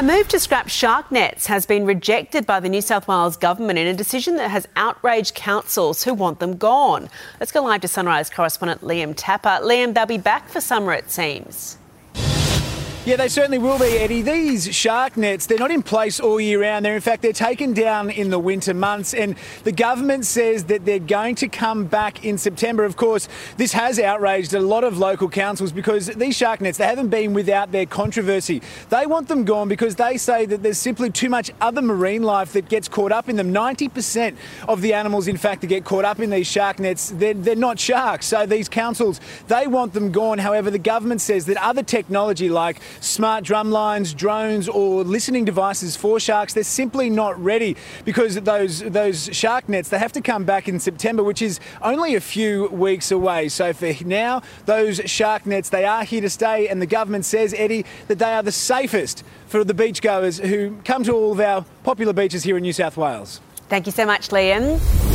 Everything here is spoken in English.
A move to scrap shark nets has been rejected by the New South Wales government in a decision that has outraged councils who want them gone. Let's go live to Sunrise correspondent Liam Tapper. Liam, they'll be back for summer, it seems. Yeah, they certainly will be, Eddie. These shark nets, they're not in place all year round. They're, in fact, they're taken down in the winter months. And the government says that they're going to come back in September. Of course, this has outraged a lot of local councils because these shark nets, they haven't been without their controversy. They want them gone because they say that there's simply too much other marine life that gets caught up in them. 90% of the animals, in fact, that get caught up in these shark nets, they're, they're not sharks. So these councils, they want them gone. However, the government says that other technology like smart drum lines, drones, or listening devices for sharks, they're simply not ready because those those shark nets they have to come back in September, which is only a few weeks away. So for now, those shark nets they are here to stay, and the government says, Eddie, that they are the safest for the beachgoers who come to all of our popular beaches here in New South Wales. Thank you so much, Liam.